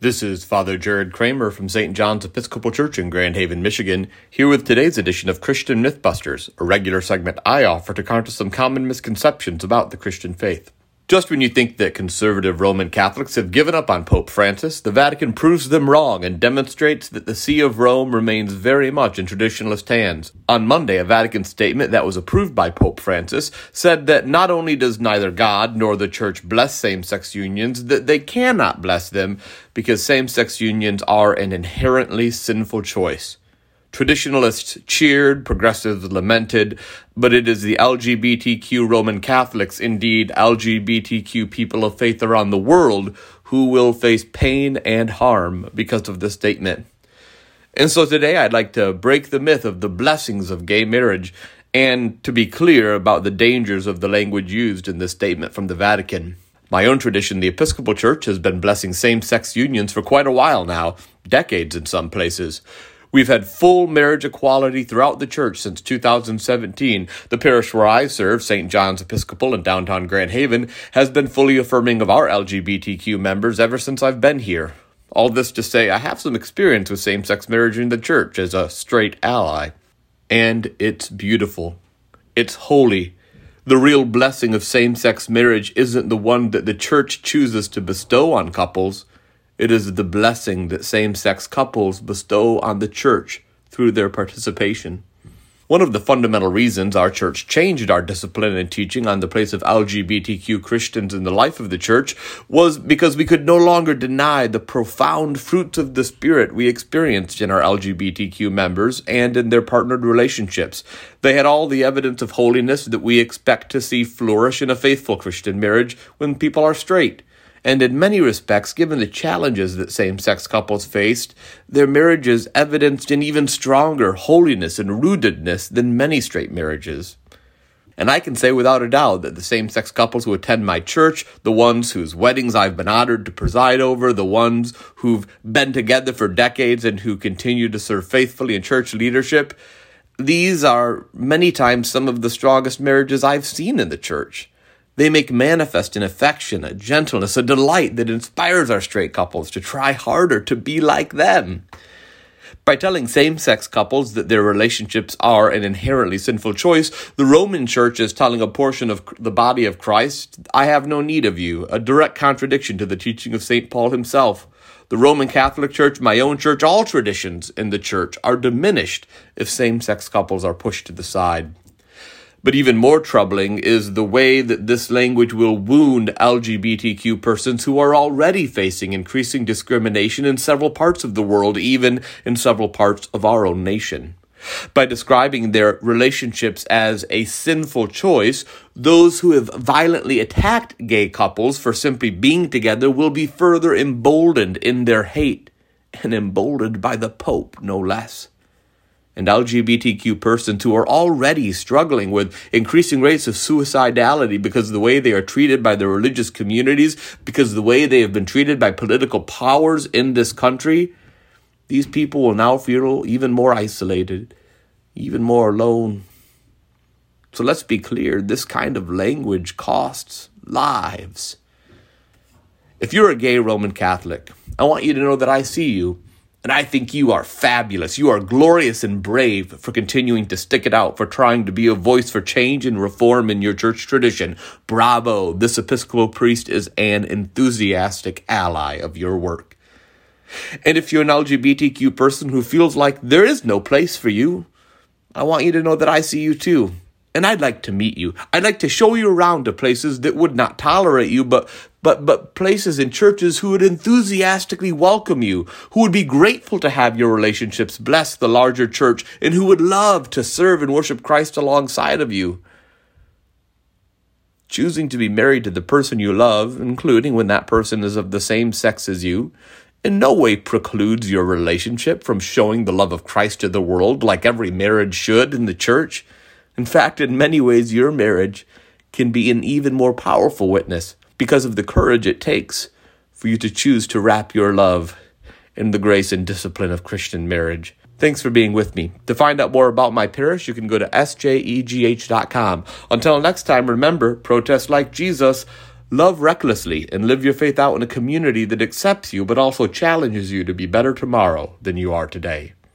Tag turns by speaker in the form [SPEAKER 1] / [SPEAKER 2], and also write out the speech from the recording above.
[SPEAKER 1] This is Father Jared Kramer from St. John's Episcopal Church in Grand Haven, Michigan, here with today's edition of Christian Mythbusters, a regular segment I offer to counter some common misconceptions about the Christian faith. Just when you think that conservative Roman Catholics have given up on Pope Francis, the Vatican proves them wrong and demonstrates that the See of Rome remains very much in traditionalist hands. On Monday, a Vatican statement that was approved by Pope Francis said that not only does neither God nor the Church bless same sex unions, that they cannot bless them because same sex unions are an inherently sinful choice. Traditionalists cheered, progressives lamented, but it is the LGBTQ Roman Catholics, indeed LGBTQ people of faith around the world, who will face pain and harm because of this statement. And so today I'd like to break the myth of the blessings of gay marriage and to be clear about the dangers of the language used in this statement from the Vatican. My own tradition, the Episcopal Church, has been blessing same sex unions for quite a while now, decades in some places. We've had full marriage equality throughout the church since 2017. The parish where I serve, St. John's Episcopal in downtown Grand Haven, has been fully affirming of our LGBTQ members ever since I've been here. All this to say, I have some experience with same sex marriage in the church as a straight ally. And it's beautiful. It's holy. The real blessing of same sex marriage isn't the one that the church chooses to bestow on couples it is the blessing that same sex couples bestow on the church through their participation. One of the fundamental reasons our church changed our discipline and teaching on the place of LGBTQ Christians in the life of the church was because we could no longer deny the profound fruits of the Spirit we experienced in our LGBTQ members and in their partnered relationships. They had all the evidence of holiness that we expect to see flourish in a faithful Christian marriage when people are straight and in many respects, given the challenges that same sex couples faced, their marriages evidenced an even stronger holiness and rootedness than many straight marriages. And I can say without a doubt that the same sex couples who attend my church, the ones whose weddings I've been honored to preside over, the ones who've been together for decades and who continue to serve faithfully in church leadership, these are many times some of the strongest marriages I've seen in the church. They make manifest an affection, a gentleness, a delight that inspires our straight couples to try harder to be like them. By telling same sex couples that their relationships are an inherently sinful choice, the Roman Church is telling a portion of the body of Christ, I have no need of you, a direct contradiction to the teaching of St. Paul himself. The Roman Catholic Church, my own church, all traditions in the church are diminished if same sex couples are pushed to the side. But even more troubling is the way that this language will wound LGBTQ persons who are already facing increasing discrimination in several parts of the world, even in several parts of our own nation. By describing their relationships as a sinful choice, those who have violently attacked gay couples for simply being together will be further emboldened in their hate, and emboldened by the Pope, no less and LGBTQ persons who are already struggling with increasing rates of suicidality because of the way they are treated by the religious communities, because of the way they have been treated by political powers in this country, these people will now feel even more isolated, even more alone. So let's be clear this kind of language costs lives. If you're a gay Roman Catholic, I want you to know that I see you and I think you are fabulous. You are glorious and brave for continuing to stick it out, for trying to be a voice for change and reform in your church tradition. Bravo. This Episcopal priest is an enthusiastic ally of your work. And if you're an LGBTQ person who feels like there is no place for you, I want you to know that I see you too and I'd like to meet you. I'd like to show you around to places that would not tolerate you, but but but places and churches who would enthusiastically welcome you, who would be grateful to have your relationships bless the larger church, and who would love to serve and worship Christ alongside of you. Choosing to be married to the person you love, including when that person is of the same sex as you, in no way precludes your relationship from showing the love of Christ to the world like every marriage should in the church. In fact, in many ways, your marriage can be an even more powerful witness because of the courage it takes for you to choose to wrap your love in the grace and discipline of Christian marriage. Thanks for being with me. To find out more about my parish, you can go to sjegh.com. Until next time, remember protest like Jesus, Love recklessly and live your faith out in a community that accepts you but also challenges you to be better tomorrow than you are today.